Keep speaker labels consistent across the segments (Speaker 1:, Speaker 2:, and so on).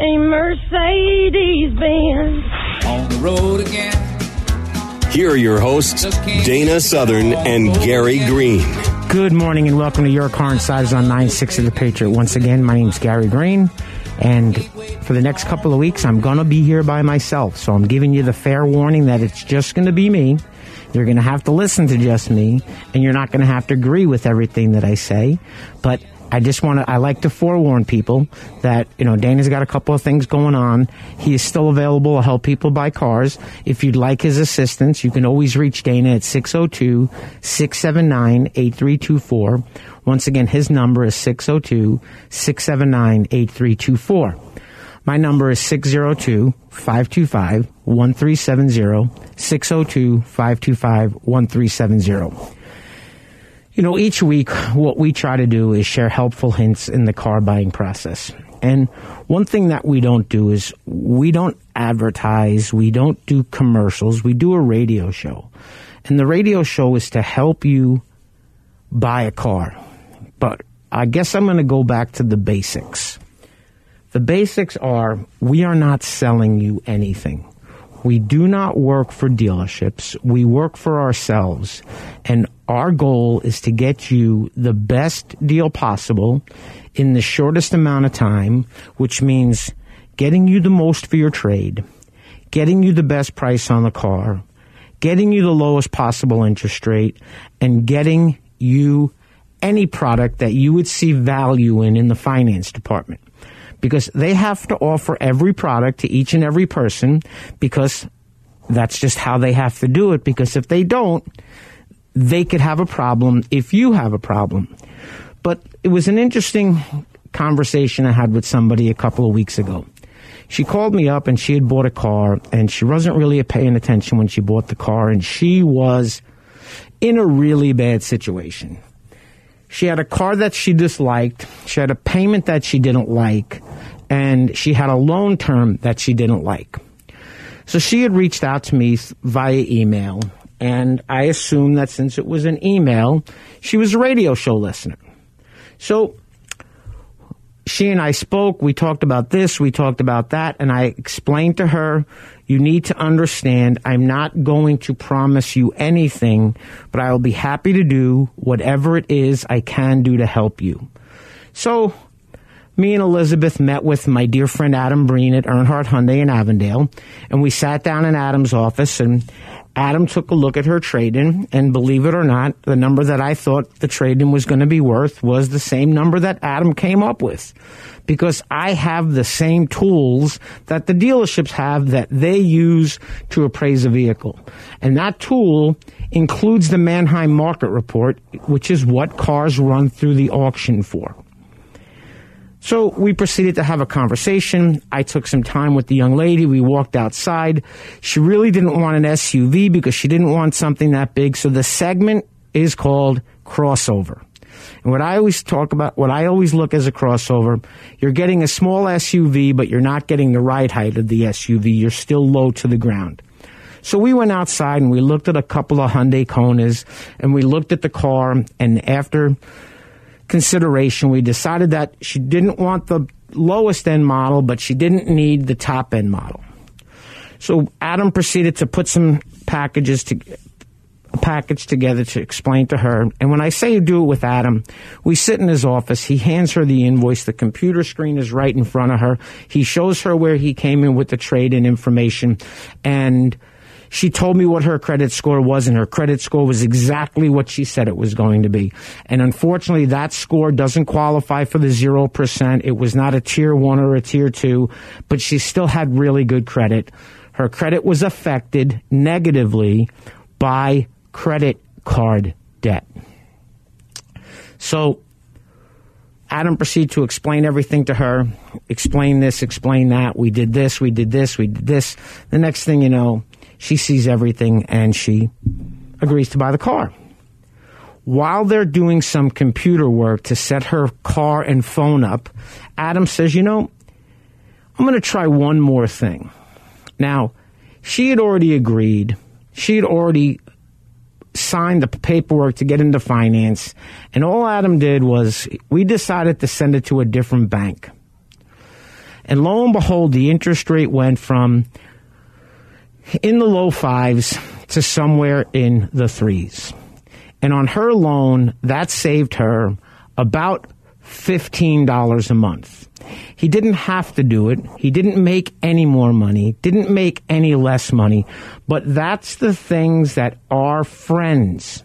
Speaker 1: a Mercedes Benz?
Speaker 2: on the road again.
Speaker 3: Here are your hosts, Dana Southern and Gary Green.
Speaker 4: Good morning and welcome to Your Car Insiders on Nine Six of The Patriot. Once again, my name is Gary Green, and for the next couple of weeks, I'm going to be here by myself. So I'm giving you the fair warning that it's just going to be me. You're going to have to listen to just me, and you're not going to have to agree with everything that I say. But I just want to, I like to forewarn people that, you know, Dana's got a couple of things going on. He is still available to help people buy cars. If you'd like his assistance, you can always reach Dana at 602 679 8324. Once again, his number is 602 679 8324. My number is 602 525 1370. 602 525 1370. You know, each week, what we try to do is share helpful hints in the car buying process. And one thing that we don't do is we don't advertise, we don't do commercials, we do a radio show. And the radio show is to help you buy a car. But I guess I'm going to go back to the basics. The basics are we are not selling you anything. We do not work for dealerships. We work for ourselves. And our goal is to get you the best deal possible in the shortest amount of time, which means getting you the most for your trade, getting you the best price on the car, getting you the lowest possible interest rate, and getting you any product that you would see value in in the finance department. Because they have to offer every product to each and every person because that's just how they have to do it. Because if they don't they could have a problem if you have a problem but it was an interesting conversation I had with somebody a couple of weeks ago she called me up and she had bought a car and she wasn't really paying attention when she bought the car and she was in a really bad situation she had a car that she disliked. She had a payment that she didn't like. And she had a loan term that she didn't like. So she had reached out to me via email. And I assumed that since it was an email, she was a radio show listener. So she and I spoke. We talked about this. We talked about that. And I explained to her, you need to understand, I'm not going to promise you anything, but I will be happy to do whatever it is I can do to help you. So, me and Elizabeth met with my dear friend Adam Breen at Earnhardt Hyundai in Avondale, and we sat down in Adam's office, and Adam took a look at her trade-in, and believe it or not, the number that I thought the trade-in was going to be worth was the same number that Adam came up with. Because I have the same tools that the dealerships have that they use to appraise a vehicle. And that tool includes the Manheim Market Report, which is what cars run through the auction for. So we proceeded to have a conversation. I took some time with the young lady. We walked outside. She really didn't want an SUV because she didn't want something that big. So the segment is called crossover. And what I always talk about, what I always look as a crossover, you're getting a small SUV, but you're not getting the right height of the SUV. You're still low to the ground. So we went outside and we looked at a couple of Hyundai Konas and we looked at the car and after consideration, we decided that she didn't want the lowest end model, but she didn't need the top end model. So Adam proceeded to put some packages to a package together to explain to her. And when I say do it with Adam, we sit in his office. He hands her the invoice. The computer screen is right in front of her. He shows her where he came in with the trade and information. And she told me what her credit score was, and her credit score was exactly what she said it was going to be. And unfortunately, that score doesn't qualify for the 0%. It was not a tier one or a tier two, but she still had really good credit. Her credit was affected negatively by credit card debt. So Adam proceeded to explain everything to her, explain this, explain that. We did this, we did this, we did this. The next thing you know, she sees everything and she agrees to buy the car. While they're doing some computer work to set her car and phone up, Adam says, You know, I'm going to try one more thing. Now, she had already agreed, she had already signed the paperwork to get into finance, and all Adam did was we decided to send it to a different bank. And lo and behold, the interest rate went from in the low fives to somewhere in the threes. And on her loan, that saved her about $15 a month. He didn't have to do it. He didn't make any more money, didn't make any less money. But that's the things that are friends.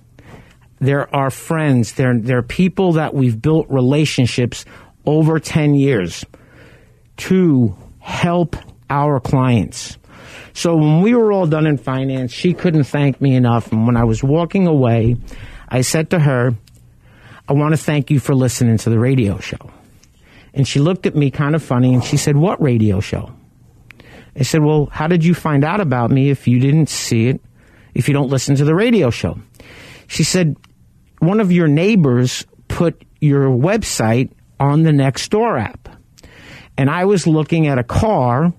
Speaker 4: They're our friends. They're, they're people that we've built relationships over 10 years to help our clients. So when we were all done in finance, she couldn't thank me enough. And when I was walking away, I said to her, I want to thank you for listening to the radio show. And she looked at me kind of funny and she said, What radio show? I said, Well, how did you find out about me if you didn't see it, if you don't listen to the radio show? She said, One of your neighbors put your website on the Nextdoor app. And I was looking at a car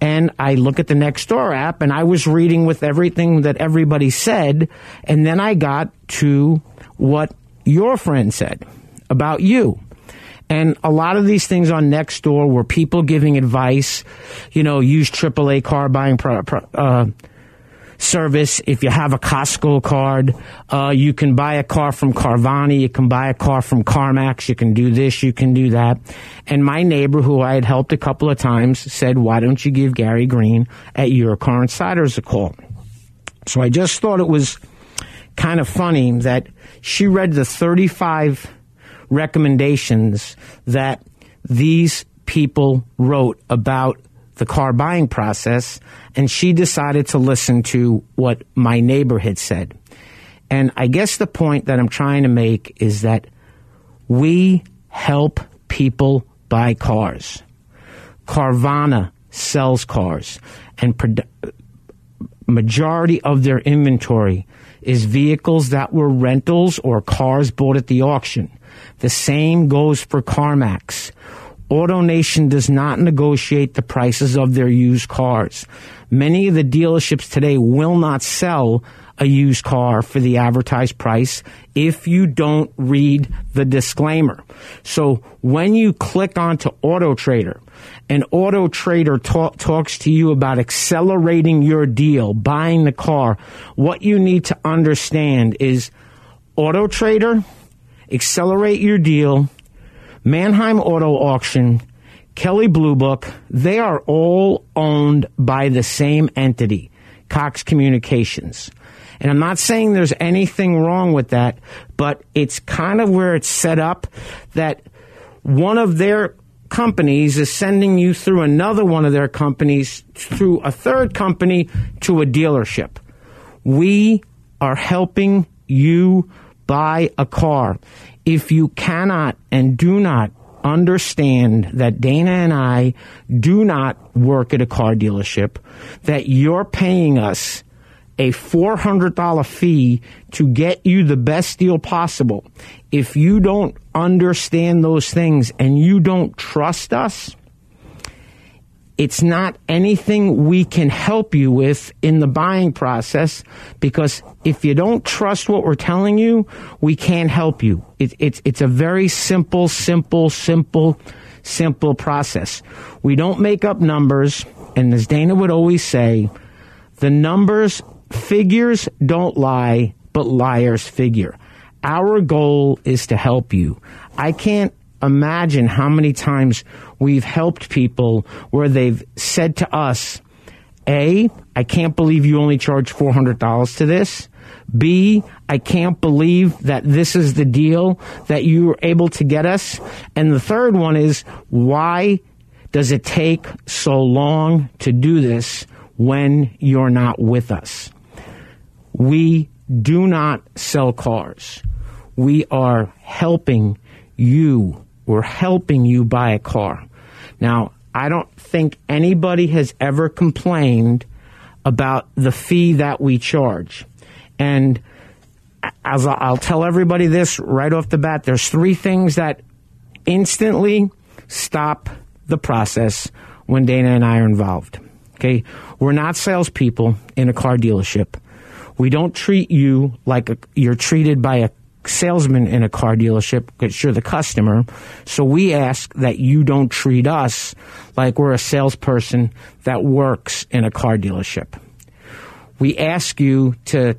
Speaker 4: and I look at the Nextdoor app and I was reading with everything that everybody said. And then I got to what your friend said about you. And a lot of these things on Nextdoor were people giving advice, you know, use AAA car buying pro, pro, uh, service. If you have a Costco card, uh, you can buy a car from Carvana. You can buy a car from CarMax. You can do this. You can do that. And my neighbor, who I had helped a couple of times, said, "Why don't you give Gary Green at Your Car Insiders a call?" So I just thought it was kind of funny that she read the 35 recommendations that these people wrote about the car buying process, and she decided to listen to what my neighbor had said. And I guess the point that I'm trying to make is that we help people buy cars. Carvana sells cars, and majority of their inventory is vehicles that were rentals or cars bought at the auction. The same goes for CarMax. AutoNation does not negotiate the prices of their used cars. Many of the dealerships today will not sell a used car for the advertised price if you don't read the disclaimer. So when you click onto Auto Trader and Auto Trader talk, talks to you about accelerating your deal, buying the car, what you need to understand is Auto Trader, accelerate your deal, Manheim Auto Auction, Kelley Blue Book, they are all owned by the same entity, Cox Communications. And I'm not saying there's anything wrong with that, but it's kind of where it's set up that one of their companies is sending you through another one of their companies, through a third company to a dealership. We are helping you buy a car if you cannot and do not understand that Dana and I do not work at a car dealership, that you're paying us a $400 fee to get you the best deal possible. If you don't understand those things and you don't trust us, it's not anything we can help you with in the buying process because if you don't trust what we're telling you, we can't help you. It, it's, it's a very simple, simple, simple, simple process. We don't make up numbers. And as Dana would always say, the numbers, figures don't lie, but liars figure. Our goal is to help you. I can't imagine how many times we've helped people where they've said to us, A, I can't believe you only charge $400 to this. B, I can't believe that this is the deal that you were able to get us. And the third one is, why does it take so long to do this when you're not with us? We do not sell cars. We are helping you. We're helping you buy a car. Now, I don't think anybody has ever complained about the fee that we charge. And as I'll tell everybody this right off the bat, there's three things that instantly stop the process when Dana and I are involved. Okay, we're not salespeople in a car dealership. We don't treat you like a, you're treated by a salesman in a car dealership because you're the customer. So we ask that you don't treat us like we're a salesperson that works in a car dealership. We ask you to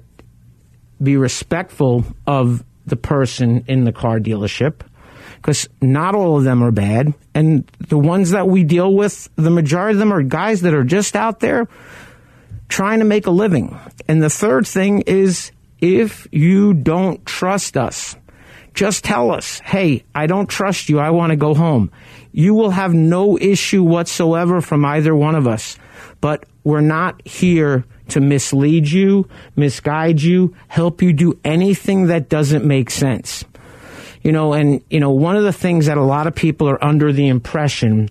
Speaker 4: be respectful of the person in the car dealership because not all of them are bad. And the ones that we deal with, the majority of them are guys that are just out there trying to make a living. And the third thing is if you don't trust us, just tell us, hey, I don't trust you. I want to go home. You will have no issue whatsoever from either one of us. But we're not here to mislead you, misguide you, help you do anything that doesn't make sense. You know, and, you know, one of the things that a lot of people are under the impression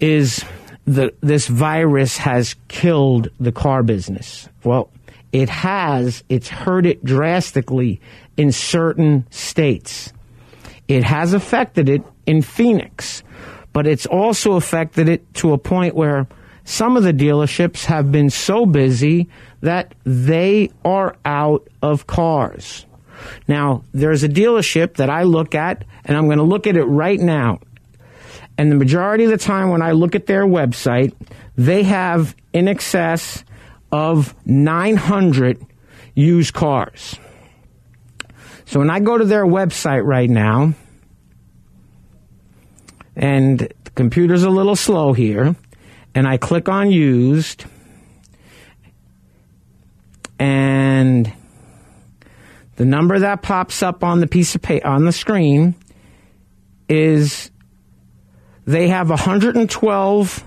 Speaker 4: is that this virus has killed the car business. Well, it has. It's hurt it drastically in certain states. It has affected it in Phoenix, but it's also affected it to a point where some of the dealerships have been so busy that they are out of cars. Now, there's a dealership that I look at, and I'm going to look at it right now. And the majority of the time when I look at their website, they have in excess of 900 used cars. So when I go to their website right now, and the computer's a little slow here, and I click on used, and the number that pops up on the piece of paper on the screen is they have 112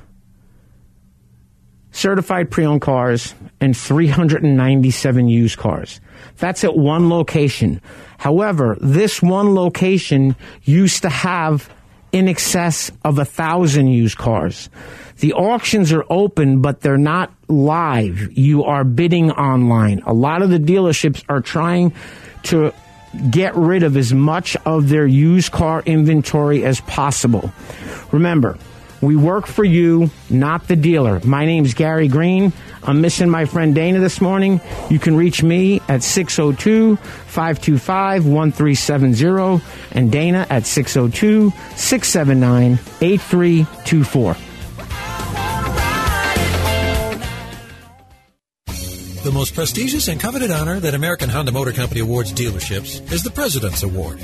Speaker 4: certified pre-owned cars and 397 used cars. That's at one location. However, this one location used to have in excess of a thousand used cars. The auctions are open, but they're not live. You are bidding online. A lot of the dealerships are trying to get rid of as much of their used car inventory as possible. Remember, we work for you, not the dealer. My name's Gary Green. I'm missing my friend Dana this morning. You can reach me at 602 525 1370 and Dana at 602 679 8324.
Speaker 2: The most prestigious and coveted honor that American Honda Motor Company awards dealerships is the President's Award.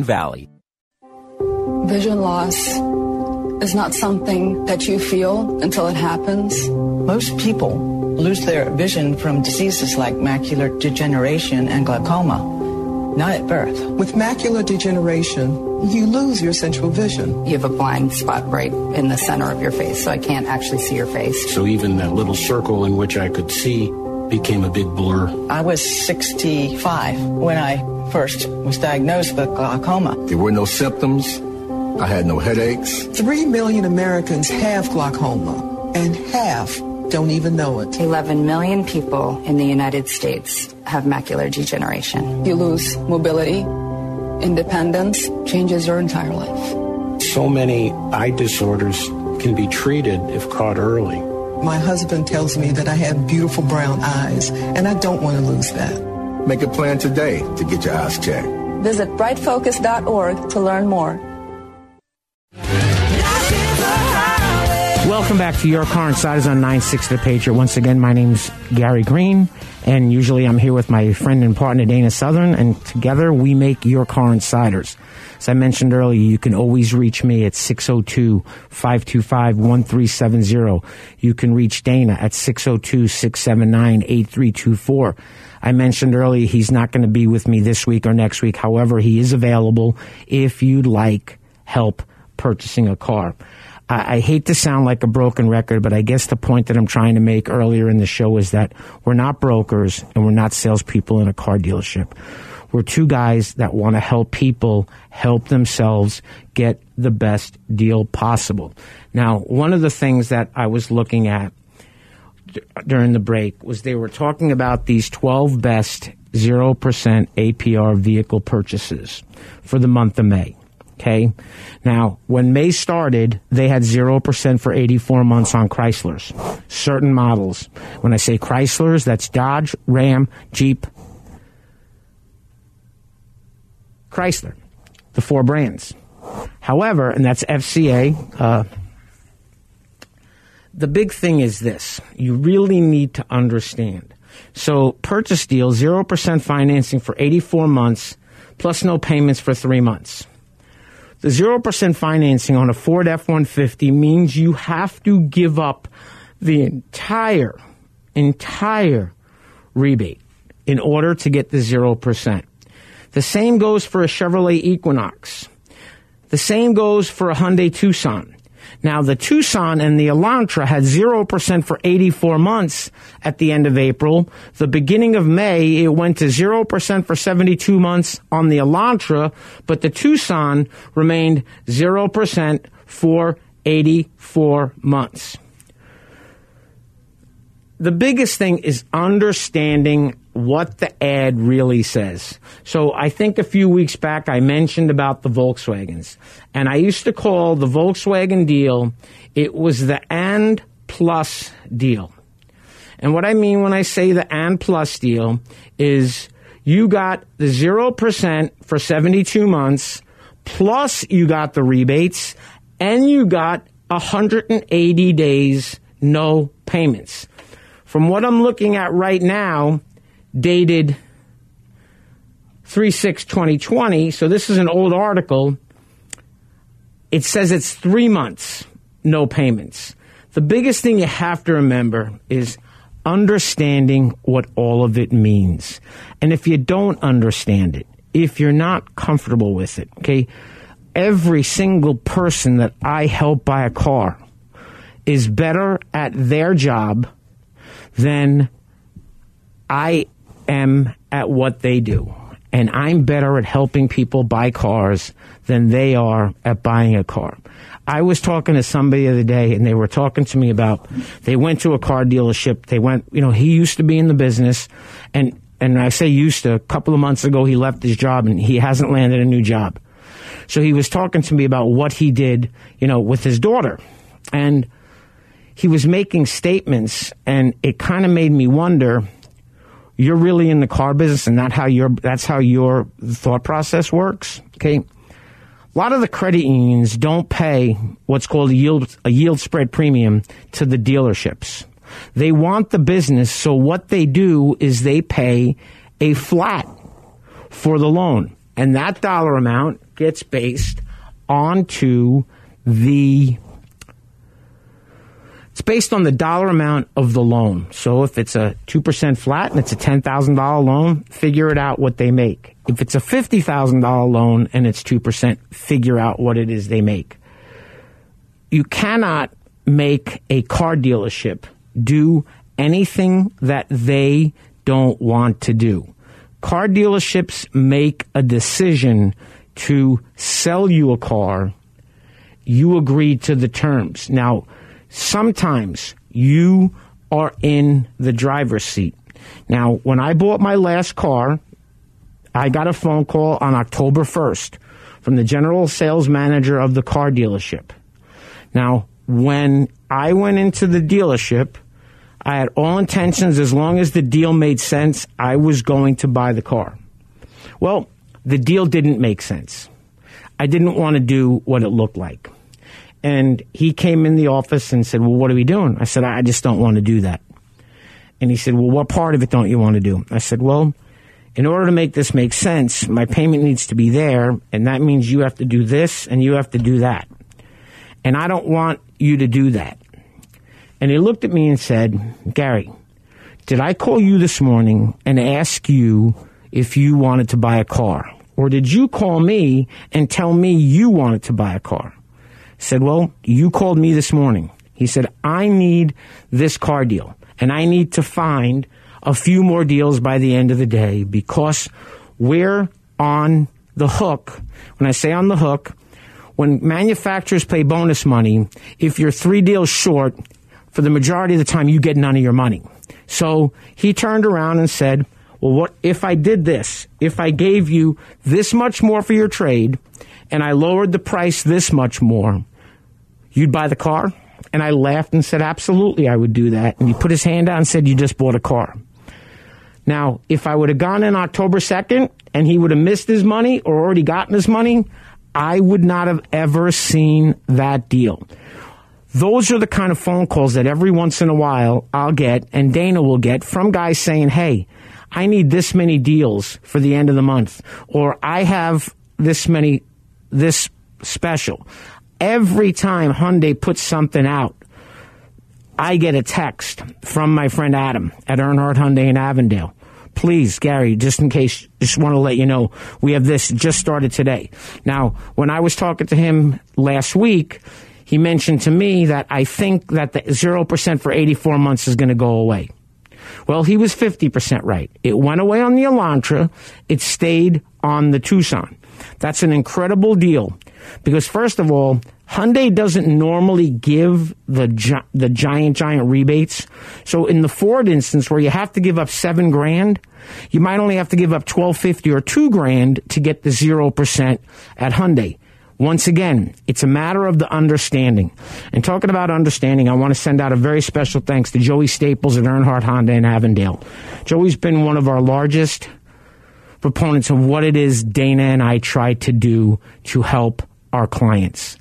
Speaker 5: Valley.
Speaker 6: Vision loss is not something that you feel until it happens.
Speaker 7: Most people lose their vision from diseases like macular degeneration and glaucoma, not at birth.
Speaker 8: With macular degeneration, you lose your central vision.
Speaker 6: You have a blind spot right in the center of your face, so I can't actually see your face.
Speaker 9: So even that little circle in which I could see became a big blur.
Speaker 7: I was 65 when I first was diagnosed with glaucoma.
Speaker 10: There were no symptoms. I had no headaches.
Speaker 8: Three million Americans have glaucoma, and half don't even know it.
Speaker 6: 11 million people in the United States have macular degeneration. You lose mobility, independence, changes your entire life.
Speaker 9: So many eye disorders can be treated if caught early.
Speaker 8: My husband tells me that I have beautiful brown eyes, and I don't want to lose that.
Speaker 10: Make a plan today to get your eyes checked.
Speaker 6: Visit brightfocus.org to learn more.
Speaker 4: Welcome back to Your Car Insiders on 960 The Patriot. Once again, my name's Gary Green, and usually I'm here with my friend and partner Dana Southern, and together we make Your Car Insiders. As I mentioned earlier, you can always reach me at 602 525 1370. You can reach Dana at 602 679 8324. I mentioned earlier he's not going to be with me this week or next week. However, he is available if you'd like help purchasing a car. I, I hate to sound like a broken record, but I guess the point that I'm trying to make earlier in the show is that we're not brokers and we're not salespeople in a car dealership. We're two guys that want to help people help themselves get the best deal possible. Now, one of the things that I was looking at d- during the break was they were talking about these 12 best 0% APR vehicle purchases for the month of May. Okay. Now, when May started, they had 0% for 84 months on Chryslers. Certain models. When I say Chryslers, that's Dodge, Ram, Jeep, Chrysler. The four brands. However, and that's FCA, uh, the big thing is this. You really need to understand. So, purchase deal, 0% financing for 84 months, plus no payments for three months. The 0% financing on a Ford F 150 means you have to give up the entire, entire rebate in order to get the 0%. The same goes for a Chevrolet Equinox. The same goes for a Hyundai Tucson. Now, the Tucson and the Elantra had 0% for 84 months at the end of April. The beginning of May, it went to 0% for 72 months on the Elantra, but the Tucson remained 0% for 84 months. The biggest thing is understanding what the ad really says. So I think a few weeks back I mentioned about the Volkswagens. And I used to call the Volkswagen deal, it was the and plus deal. And what I mean when I say the and plus deal is you got the 0% for 72 months, plus you got the rebates, and you got 180 days no payments. From what I'm looking at right now, dated 3 6 2020, so this is an old article. It says it's three months, no payments. The biggest thing you have to remember is understanding what all of it means. And if you don't understand it, if you're not comfortable with it, okay, every single person that I help buy a car is better at their job than I am at what they do. And I'm better at helping people buy cars than they are at buying a car. I was talking to somebody the other day and they were talking to me about they went to a car dealership. They went, you know, he used to be in the business and and I say used to, a couple of months ago he left his job and he hasn't landed a new job. So he was talking to me about what he did, you know, with his daughter. And he was making statements and it kind of made me wonder you're really in the car business and that how your that's how your thought process works? Okay. A lot of the credit unions don't pay what's called a yield a yield spread premium to the dealerships. They want the business so what they do is they pay a flat for the loan. And that dollar amount gets based onto the it's based on the dollar amount of the loan. So if it's a 2% flat and it's a $10,000 loan, figure it out what they make. If it's a $50,000 loan and it's 2%, figure out what it is they make. You cannot make a car dealership do anything that they don't want to do. Car dealerships make a decision to sell you a car. You agree to the terms. Now, sometimes you are in the driver's seat. Now, when I bought my last car, I got a phone call on October 1st from the general sales manager of the car dealership. Now, when I went into the dealership, I had all intentions, as long as the deal made sense, I was going to buy the car. Well, the deal didn't make sense. I didn't want to do what it looked like. And he came in the office and said, Well, what are we doing? I said, I just don't want to do that. And he said, Well, what part of it don't you want to do? I said, Well, in order to make this make sense, my payment needs to be there, and that means you have to do this and you have to do that. And I don't want you to do that. And he looked at me and said, Gary, did I call you this morning and ask you if you wanted to buy a car? Or did you call me and tell me you wanted to buy a car? Said, Well, you called me this morning. He said, I need this car deal and I need to find a few more deals by the end of the day because we're on the hook. When I say on the hook, when manufacturers pay bonus money, if you're three deals short, for the majority of the time, you get none of your money. So he turned around and said, Well, what if I did this? If I gave you this much more for your trade and I lowered the price this much more, you'd buy the car? And I laughed and said, absolutely, I would do that. And he put his hand out and said, you just bought a car. Now, if I would have gone in October 2nd and he would have missed his money or already gotten his money, I would not have ever seen that deal. Those are the kind of phone calls that every once in a while I'll get and Dana will get from guys saying, Hey, I need this many deals for the end of the month, or I have this many, this special every time Hyundai puts something out, I get a text from my friend Adam at Earnhardt Hyundai in Avondale. Please, Gary, just in case, just want to let you know, we have this just started today. Now, when I was talking to him last week, he mentioned to me that I think that the 0% for 84 months is going to go away. Well, he was 50% right. It went away on the Elantra. It stayed on the Tucson. That's an incredible deal because first of all, Hyundai doesn't normally give the gi- the giant giant rebates. So in the Ford instance, where you have to give up seven grand, you might only have to give up twelve fifty or two grand to get the zero percent at Hyundai. Once again, it's a matter of the understanding. And talking about understanding, I want to send out a very special thanks to Joey Staples at Earnhardt Honda in Avondale. Joey's been one of our largest proponents of what it is Dana and I try to do to help our clients.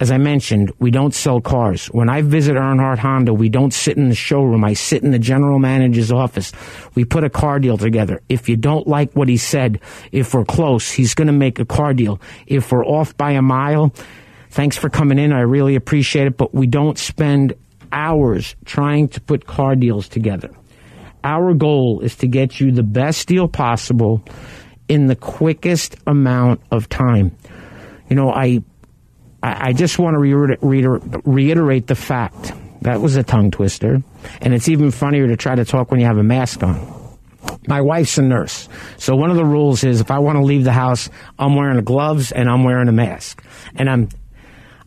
Speaker 4: As I mentioned, we don't sell cars. When I visit Earnhardt Honda, we don't sit in the showroom. I sit in the general manager's office. We put a car deal together. If you don't like what he said, if we're close, he's going to make a car deal. If we're off by a mile, thanks for coming in. I really appreciate it, but we don't spend hours trying to put car deals together. Our goal is to get you the best deal possible in the quickest amount of time. You know, I I, just want to reiter- reiter- reiterate the fact that was a tongue twister, and it's even funnier to try to talk when you have a mask on. My wife's a nurse, so one of the rules is if I want to leave the house, I'm wearing gloves and I'm wearing a mask, and I'm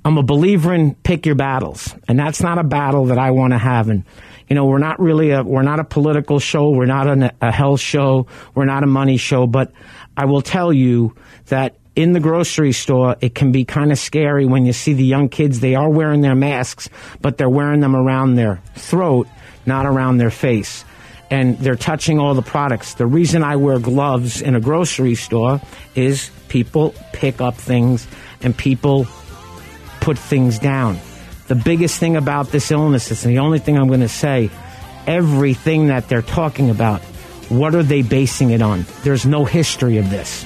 Speaker 4: I'm a believer in pick your battles, and that's not a battle that I want to have. And you know, we're not really a we're not a political show, we're not an, a health show, we're not a money show, but I will tell you that in the grocery store, it can be kind of scary when you see the young kids. They are wearing their masks, but they're wearing them around their throat, not around their face. And they're touching all the products. The reason I wear gloves in a grocery store is people pick up things and people put things down. The biggest thing about this illness is the only thing I'm going to say everything that they're talking about, what are they basing it on? There's no history of this.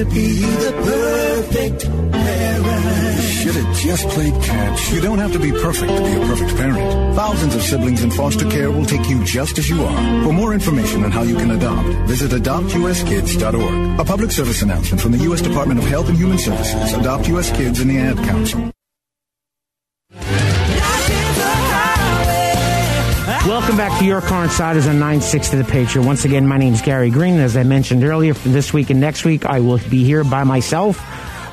Speaker 11: to be the perfect parent.
Speaker 12: Should have just played catch. You don't have to be perfect to be a perfect parent. Thousands of siblings in foster care will take you just as you are. For more information on how you can adopt, visit adoptuskids.org. A public service announcement from the U.S. Department of Health and Human Services, Adopt U.S. Kids, and the Ad Council.
Speaker 4: Welcome back to Your Car Insiders on 960 The Patriot. Once again, my name is Gary Green. As I mentioned earlier, for this week and next week, I will be here by myself.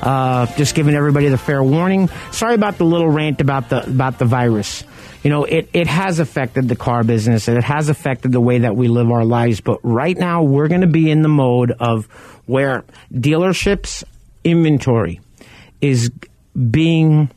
Speaker 4: Uh, just giving everybody the fair warning. Sorry about the little rant about the about the virus. You know, it, it has affected the car business and it has affected the way that we live our lives. But right now, we're going to be in the mode of where dealerships' inventory is being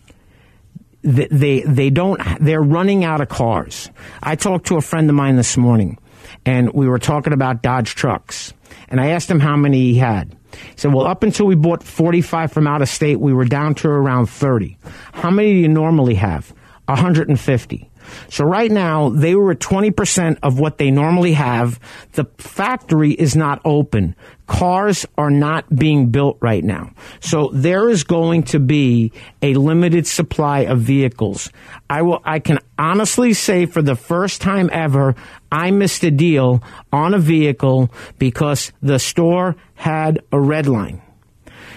Speaker 4: they they don't they're running out of cars. I talked to a friend of mine this morning, and we were talking about Dodge trucks, and I asked him how many he had. He said, "Well, up until we bought 45 from out of state, we were down to around 30. How many do you normally have? 150." So right now, they were at 20% of what they normally have. The factory is not open. Cars are not being built right now. So there is going to be a limited supply of vehicles. I will, I can honestly say for the first time ever, I missed a deal on a vehicle because the store had a red line.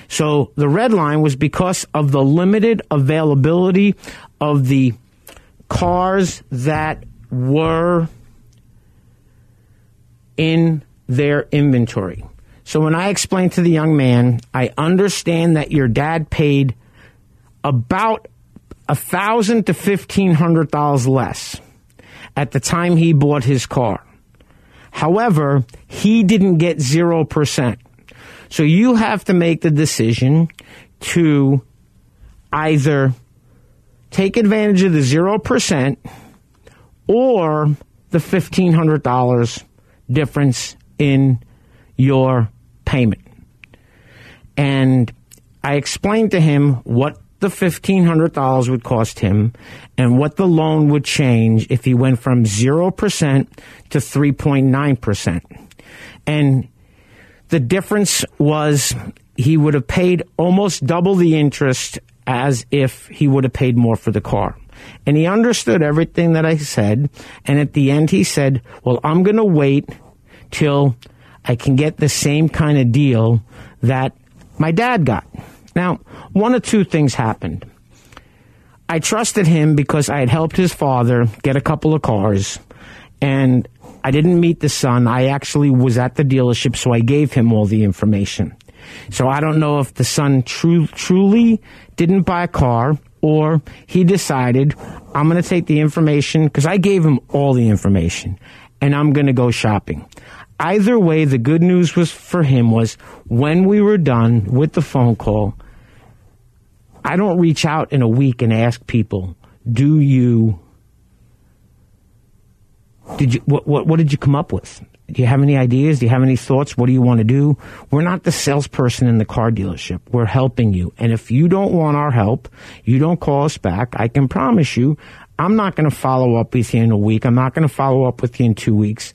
Speaker 4: So the red line was because of the limited availability of the cars that were in their inventory. So when I explained to the young man, I understand that your dad paid about a thousand to fifteen hundred dollars less at the time he bought his car. However, he didn't get zero percent. So you have to make the decision to either take advantage of the 0% or the $1,500 difference in your payment. And I explained to him what the $1,500 would cost him and what the loan would change if he went from 0% to 3.9%. And the difference was he would have paid almost double the interest as if he would have paid more for the car. And he understood everything that I said. And at the end, he said, Well, I'm going to wait till I can get the same kind of deal that my dad got. Now, one of two things happened. I trusted him because I had helped his father get a couple of cars, and I didn't meet the son. I actually was at the dealership, so I gave him all the information. So I don't know if the son true, truly didn't buy a car or he decided I'm going to take the information because I gave him all the information and I'm going to go shopping. Either way, the good news was for him was when we were done with the phone call, I don't reach out in a week and ask people, do you did you what, what what did you come up with? Do you have any ideas? Do you have any thoughts? What do you want to do? We're not the salesperson in the car dealership. We're helping you. And if you don't want our help, you don't call us back. I can promise you, I'm not going to follow up with you in a week. I'm not going to follow up with you in two weeks.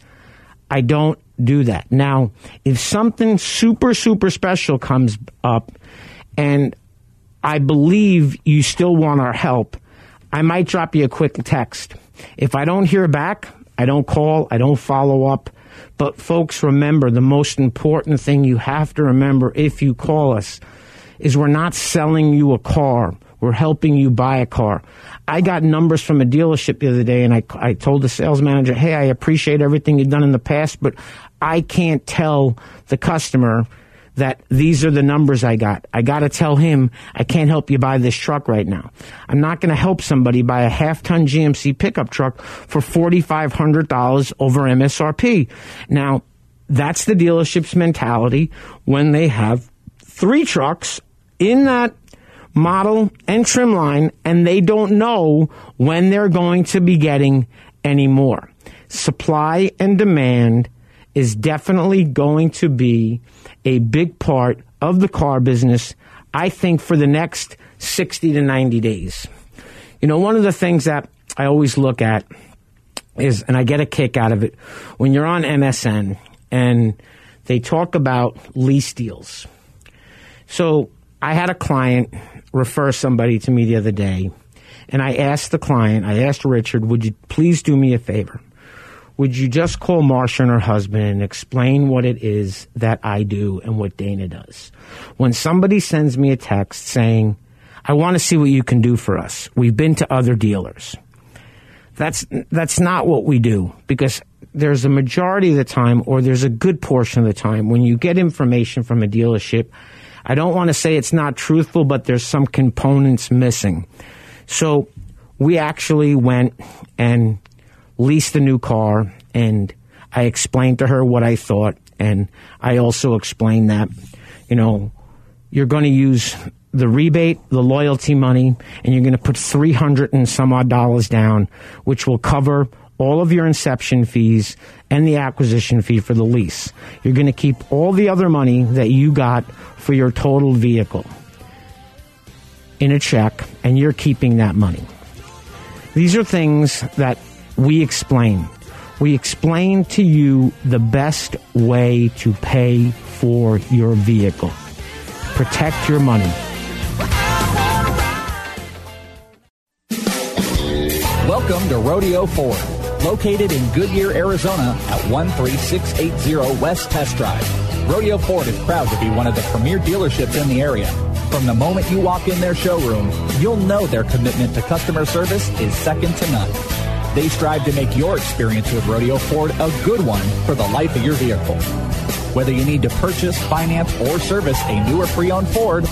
Speaker 4: I don't do that. Now, if something super, super special comes up and I believe you still want our help, I might drop you a quick text. If I don't hear back, I don't call, I don't follow up. But folks, remember the most important thing you have to remember if you call us is we're not selling you a car. We're helping you buy a car. I got numbers from a dealership the other day and I, I told the sales manager, Hey, I appreciate everything you've done in the past, but I can't tell the customer that these are the numbers I got. I got to tell him I can't help you buy this truck right now. I'm not going to help somebody buy a half ton GMC pickup truck for $4,500 over MSRP. Now, that's the dealership's mentality when they have three trucks in that model and trim line and they don't know when they're going to be getting any more. Supply and demand is definitely going to be a big part of the car business, I think, for the next 60 to 90 days. You know, one of the things that I always look at is, and I get a kick out of it, when you're on MSN and they talk about lease deals. So I had a client refer somebody to me the other day, and I asked the client, I asked Richard, would you please do me a favor? Would you just call Marsha and her husband and explain what it is that I do and what Dana does? When somebody sends me a text saying, I want to see what you can do for us. We've been to other dealers. That's, that's not what we do because there's a majority of the time or there's a good portion of the time when you get information from a dealership, I don't want to say it's not truthful, but there's some components missing. So we actually went and leased a new car and I explained to her what I thought. And I also explained that, you know, you're going to use the rebate, the loyalty money, and you're going to put 300 and some odd dollars down, which will cover all of your inception fees and the acquisition fee for the lease. You're going to keep all the other money that you got for your total vehicle in a check, and you're keeping that money. These are things that we explain. We explain to you the best way to pay for your vehicle. Protect your money.
Speaker 13: Welcome to Rodeo Ford, located in Goodyear, Arizona at 13680 West Test Drive. Rodeo Ford is proud to be one of the premier dealerships in the area. From the moment you walk in their showroom, you'll know their commitment to customer service is second to none. They strive to make your experience with Rodeo Ford a good one for the life of your vehicle. Whether you need to purchase, finance, or service a new or pre-owned Ford,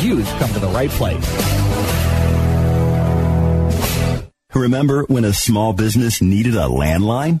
Speaker 13: you've come to the right place.
Speaker 14: Remember when a small business needed a landline?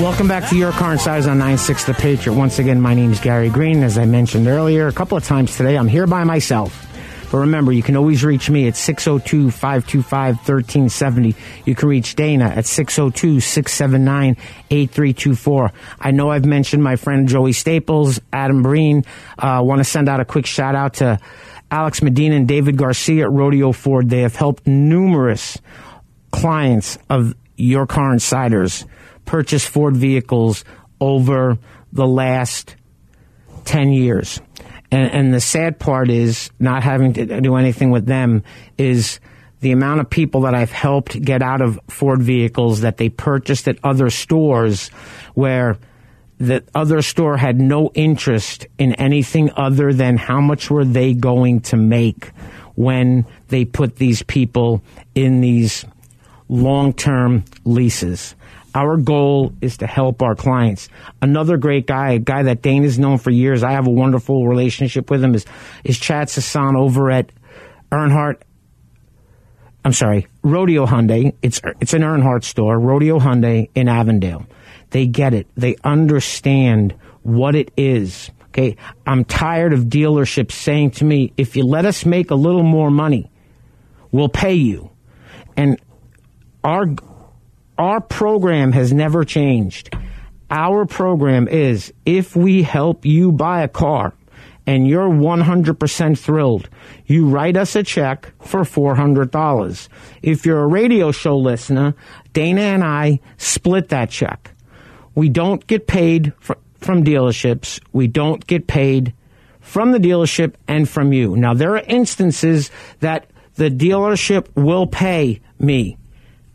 Speaker 4: Welcome back to Your Car Insiders on 96 The Patriot. Once again, my name is Gary Green. As I mentioned earlier, a couple of times today, I'm here by myself. But remember, you can always reach me at 602 525 1370. You can reach Dana at 602 679 8324. I know I've mentioned my friend Joey Staples, Adam Breen. I uh, want to send out a quick shout out to Alex Medina and David Garcia at Rodeo Ford. They have helped numerous clients of Your Car Insiders purchase Ford vehicles over the last 10 years. And, and, the sad part is not having to do anything with them is the amount of people that I've helped get out of Ford vehicles that they purchased at other stores where the other store had no interest in anything other than how much were they going to make when they put these people in these long-term leases. Our goal is to help our clients. Another great guy, a guy that Dane has known for years. I have a wonderful relationship with him. Is is Chad Sasan over at Earnhardt? I'm sorry, Rodeo Hyundai. It's it's an Earnhardt store, Rodeo Hyundai in Avondale. They get it. They understand what it is. Okay, I'm tired of dealerships saying to me, "If you let us make a little more money, we'll pay you." And our our program has never changed. Our program is if we help you buy a car and you're 100% thrilled, you write us a check for $400. If you're a radio show listener, Dana and I split that check. We don't get paid from dealerships. We don't get paid from the dealership and from you. Now, there are instances that the dealership will pay me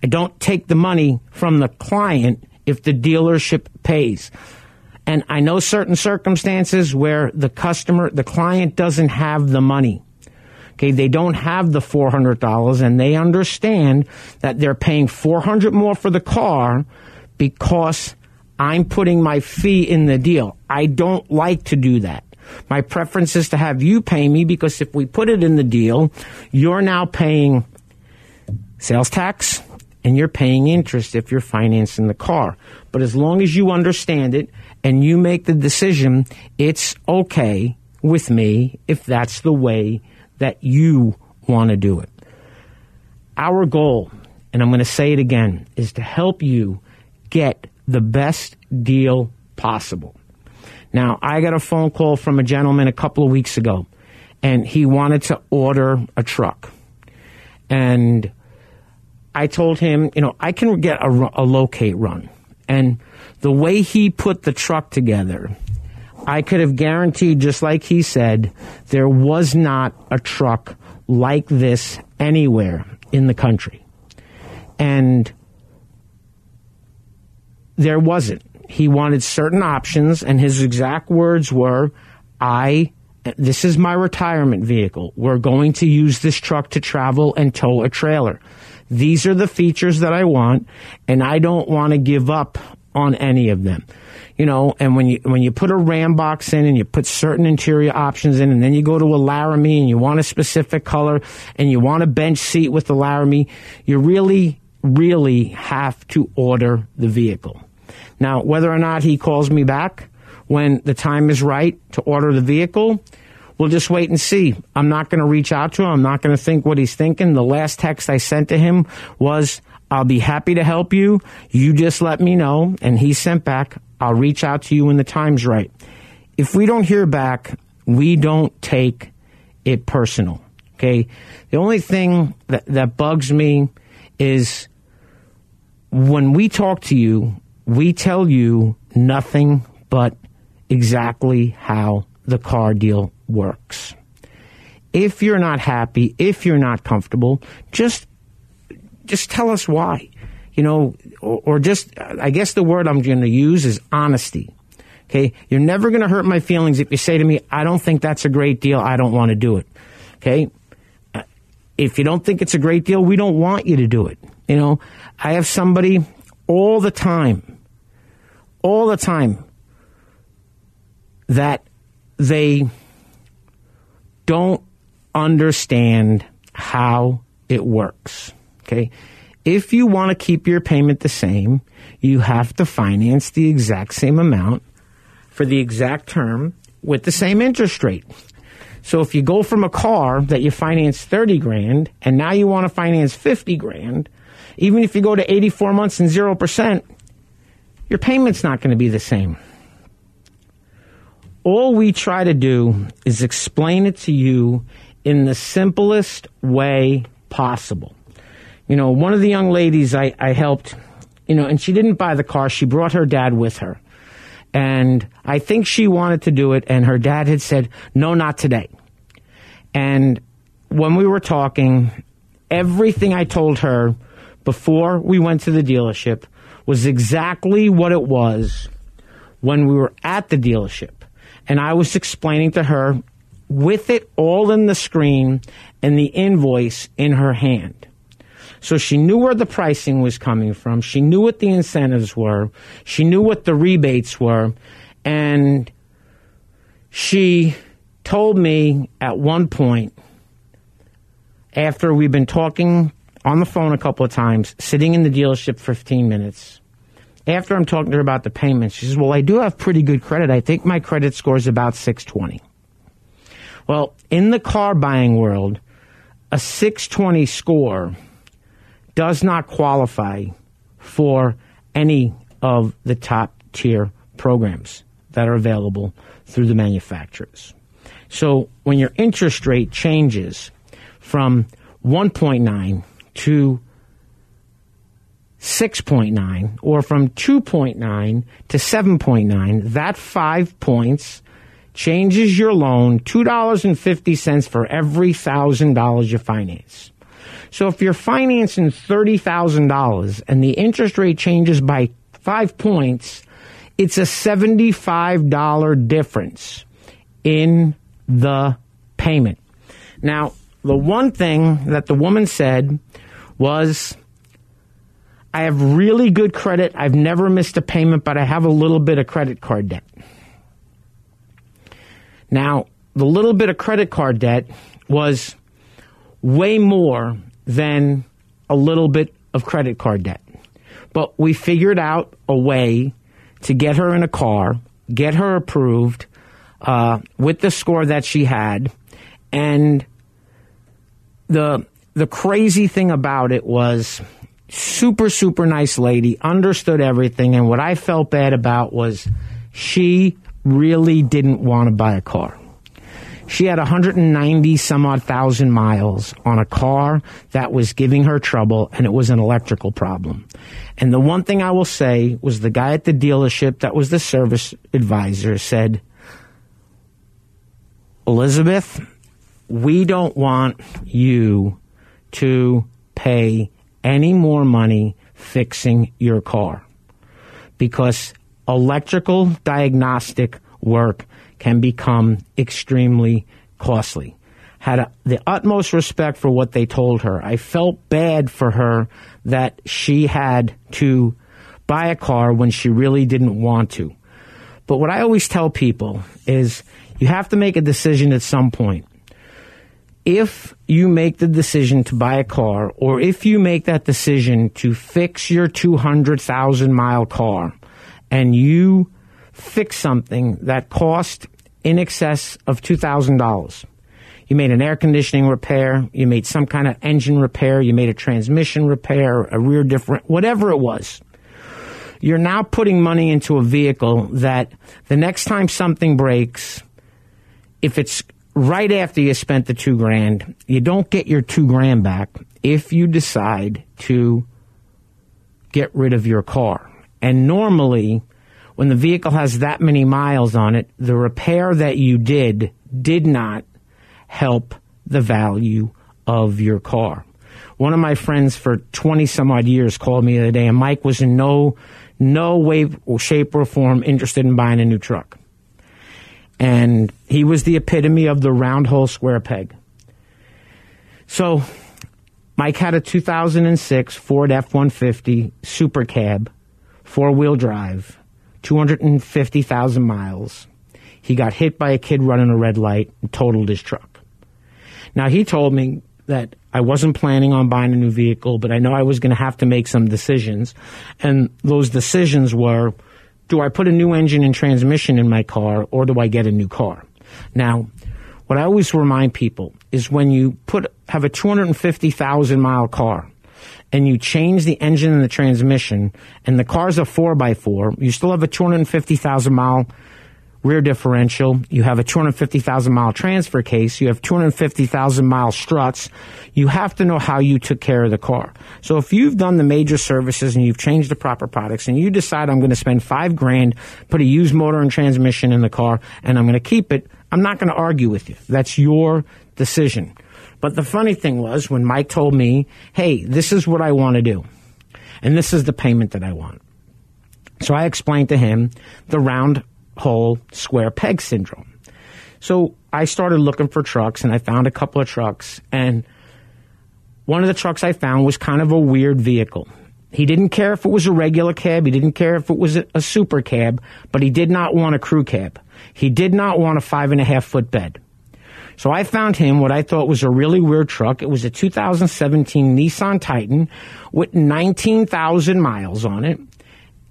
Speaker 4: I don't take the money from the client if the dealership pays. And I know certain circumstances where the customer, the client doesn't have the money. Okay, they don't have the $400 and they understand that they're paying 400 more for the car because I'm putting my fee in the deal. I don't like to do that. My preference is to have you pay me because if we put it in the deal, you're now paying sales tax, and you're paying interest if you're financing the car. But as long as you understand it and you make the decision, it's okay with me if that's the way that you want to do it. Our goal, and I'm going to say it again, is to help you get the best deal possible. Now, I got a phone call from a gentleman a couple of weeks ago, and he wanted to order a truck. And I told him, you know, I can get a, a locate run. And the way he put the truck together, I could have guaranteed, just like he said, there was not a truck like this anywhere in the country. And there wasn't. He wanted certain options, and his exact words were, I, this is my retirement vehicle. We're going to use this truck to travel and tow a trailer. These are the features that I want, and I don't want to give up on any of them. You know, and when you when you put a RAM box in and you put certain interior options in, and then you go to a Laramie and you want a specific color and you want a bench seat with the Laramie, you really, really have to order the vehicle. Now, whether or not he calls me back when the time is right to order the vehicle, we'll just wait and see. I'm not going to reach out to him. I'm not going to think what he's thinking. The last text I sent to him was, I'll be happy to help you. You just let me know. And he sent back, I'll reach out to you when the time's right. If we don't hear back, we don't take it personal. Okay. The only thing that, that bugs me is when we talk to you, we tell you nothing but exactly how the car deal works. If you're not happy, if you're not comfortable, just just tell us why. you know, or, or just, I guess the word I'm going to use is honesty. Okay. You're never going to hurt my feelings if you say to me, I don't think that's a great deal. I don't want to do it. Okay. Uh, If you don't think it's a great deal, we don't want you to do it. You know, I have somebody all the time, all the time that they don't understand how it works. Okay. If you want to keep your payment the same, you have to finance the exact same amount for the exact term with the same interest rate. So if you go from a car that you financed 30 grand and now you want to finance 50 grand, even if you go to 84 months and 0%, your payment's not going to be the same. All we try to do is explain it to you in the simplest way possible. You know, one of the young ladies I, I helped, you know, and she didn't buy the car, she brought her dad with her. And I think she wanted to do it, and her dad had said, no, not today. And when we were talking, everything I told her before we went to the dealership was exactly what it was when we were at the dealership. And I was explaining to her with it all in the screen and the invoice in her hand. So she knew where the pricing was coming from. She knew what the incentives were. She knew what the rebates were. And she told me at one point, after we've been talking on the phone a couple of times, sitting in the dealership for 15 minutes, after I'm talking to her about the payments, she says, Well, I do have pretty good credit. I think my credit score is about 620. Well, in the car buying world, a 620 score does not qualify for any of the top tier programs that are available through the manufacturers. So when your interest rate changes from 1.9 to 6.9 or from 2.9 to 7.9, that five points changes your loan $2.50 for every $1,000 you finance. So if you're financing $30,000 and the interest rate changes by five points, it's a $75 difference in the payment. Now, the one thing that the woman said was, I have really good credit. I've never missed a payment, but I have a little bit of credit card debt. Now, the little bit of credit card debt was way more than a little bit of credit card debt. But we figured out a way to get her in a car, get her approved uh, with the score that she had, and the the crazy thing about it was super super nice lady understood everything and what i felt bad about was she really didn't want to buy a car. She had 190 some odd thousand miles on a car that was giving her trouble and it was an electrical problem. And the one thing i will say was the guy at the dealership that was the service advisor said elizabeth we don't want you to pay any more money fixing your car because electrical diagnostic work can become extremely costly. Had a, the utmost respect for what they told her. I felt bad for her that she had to buy a car when she really didn't want to. But what I always tell people is you have to make a decision at some point if you make the decision to buy a car or if you make that decision to fix your 200,000 mile car and you fix something that cost in excess of $2,000. You made an air conditioning repair, you made some kind of engine repair, you made a transmission repair, a rear different, whatever it was. You're now putting money into a vehicle that the next time something breaks, if it's right after you spent the two grand, you don't get your two grand back if you decide to get rid of your car. And normally, when the vehicle has that many miles on it, the repair that you did did not help the value of your car. one of my friends for 20 some odd years called me the other day, and Mike was in no, no way, shape, or form interested in buying a new truck. And he was the epitome of the round hole square peg. So, Mike had a 2006 Ford F 150 Super Cab, four wheel drive, 250,000 miles. He got hit by a kid running a red light and totaled his truck. Now, he told me that I wasn't planning on buying a new vehicle, but I know I was going to have to make some decisions. And those decisions were do I put a new engine and transmission in my car or do I get a new car? Now, what I always remind people is when you put have a 250,000 mile car and you change the engine and the transmission and the car's a 4x4, you still have a 250,000 mile rear differential. You have a 250,000 mile transfer case. You have 250,000 mile struts. You have to know how you took care of the car. So if you've done the major services and you've changed the proper products and you decide I'm going to spend five grand, put a used motor and transmission in the car and I'm going to keep it, I'm not going to argue with you. That's your decision. But the funny thing was when Mike told me, hey, this is what I want to do. And this is the payment that I want. So I explained to him the round hole square peg syndrome. So I started looking for trucks and I found a couple of trucks and one of the trucks I found was kind of a weird vehicle. He didn't care if it was a regular cab. He didn't care if it was a, a super cab, but he did not want a crew cab. He did not want a five and a half foot bed. So I found him what I thought was a really weird truck. It was a 2017 Nissan Titan with 19,000 miles on it.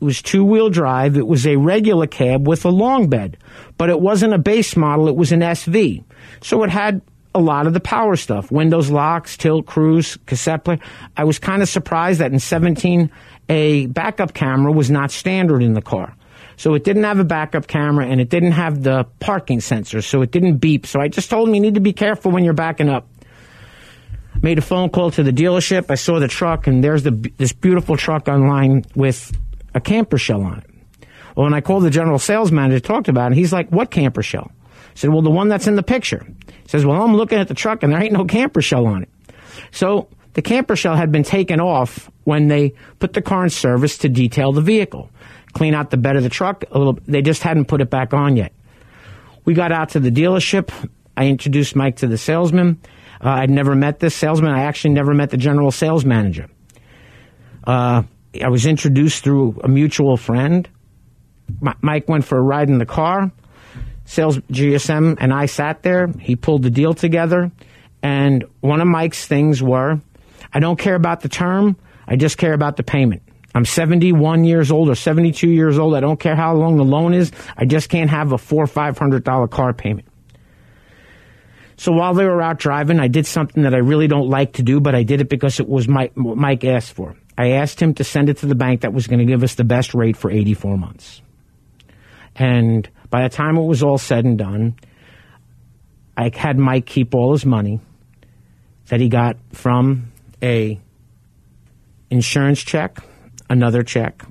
Speaker 4: It was two wheel drive. It was a regular cab with a long bed, but it wasn't a base model. It was an SV. So it had a lot of the power stuff windows, locks, tilt, cruise, cassette player. I was kind of surprised that in 17, a backup camera was not standard in the car. So it didn't have a backup camera and it didn't have the parking sensor, so it didn't beep. So I just told him you need to be careful when you're backing up. Made a phone call to the dealership. I saw the truck, and there's the, this beautiful truck online with a camper shell on it. Well, when I called the general sales manager, talked about it, he's like, what camper shell? I said, well, the one that's in the picture. He says, well, I'm looking at the truck and there ain't no camper shell on it. So the camper shell had been taken off when they put the car in service to detail the vehicle, clean out the bed of the truck. A little, they just hadn't put it back on yet. We got out to the dealership. I introduced Mike to the salesman. Uh, I'd never met this salesman. I actually never met the general sales manager. Uh, I was introduced through a mutual friend. Mike went for a ride in the car. Sales GSM and I sat there. He pulled the deal together. And one of Mike's things were I don't care about the term, I just care about the payment. I'm 71 years old or 72 years old. I don't care how long the loan is. I just can't have a four or five hundred dollar car payment. So while they were out driving, I did something that I really don't like to do, but I did it because it was Mike, Mike asked for. I asked him to send it to the bank that was going to give us the best rate for 84 months. And by the time it was all said and done, I had Mike keep all his money that he got from a insurance check, another check,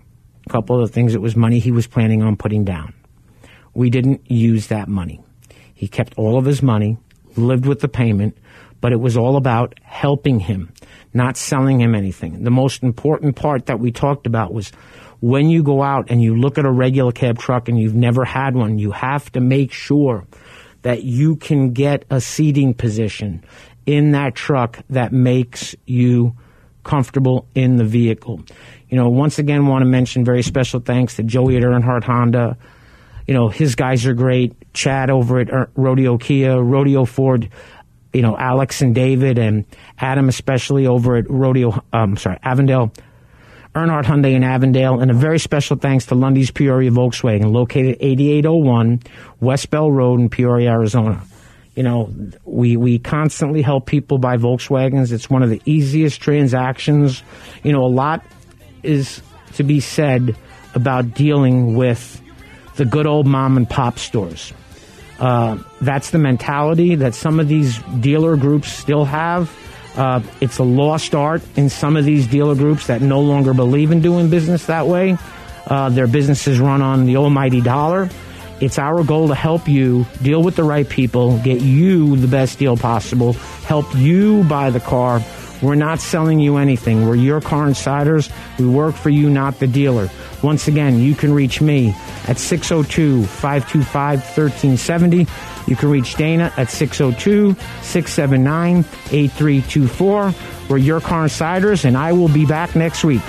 Speaker 4: a couple of things. It was money he was planning on putting down. We didn't use that money. He kept all of his money, lived with the payment, but it was all about helping him not selling him anything. The most important part that we talked about was when you go out and you look at a regular cab truck and you've never had one, you have to make sure that you can get a seating position in that truck that makes you comfortable in the vehicle. You know, once again, want to mention very special thanks to Joey at Earnhardt Honda. You know, his guys are great. Chad over at Rodeo Kia, Rodeo Ford you know, Alex and David and Adam, especially over at Rodeo, um, sorry, Avondale, Earnhardt Hyundai in Avondale, and a very special thanks to Lunde's Peoria Volkswagen, located 8801 West Bell Road in Peoria, Arizona. You know, we, we constantly help people buy Volkswagens. It's one of the easiest transactions. You know, a lot is to be said about dealing with the good old mom and pop stores. Uh, that's the mentality that some of these dealer groups still have. Uh, it's a lost art in some of these dealer groups that no longer believe in doing business that way. Uh, their businesses run on the almighty dollar. It's our goal to help you deal with the right people, get you the best deal possible, help you buy the car We're not selling you anything. We're your car insiders. We work for you, not the dealer. Once again, you can reach me at 602 525 1370. You can reach Dana at 602 679 8324. We're your car insiders, and I will be back next week.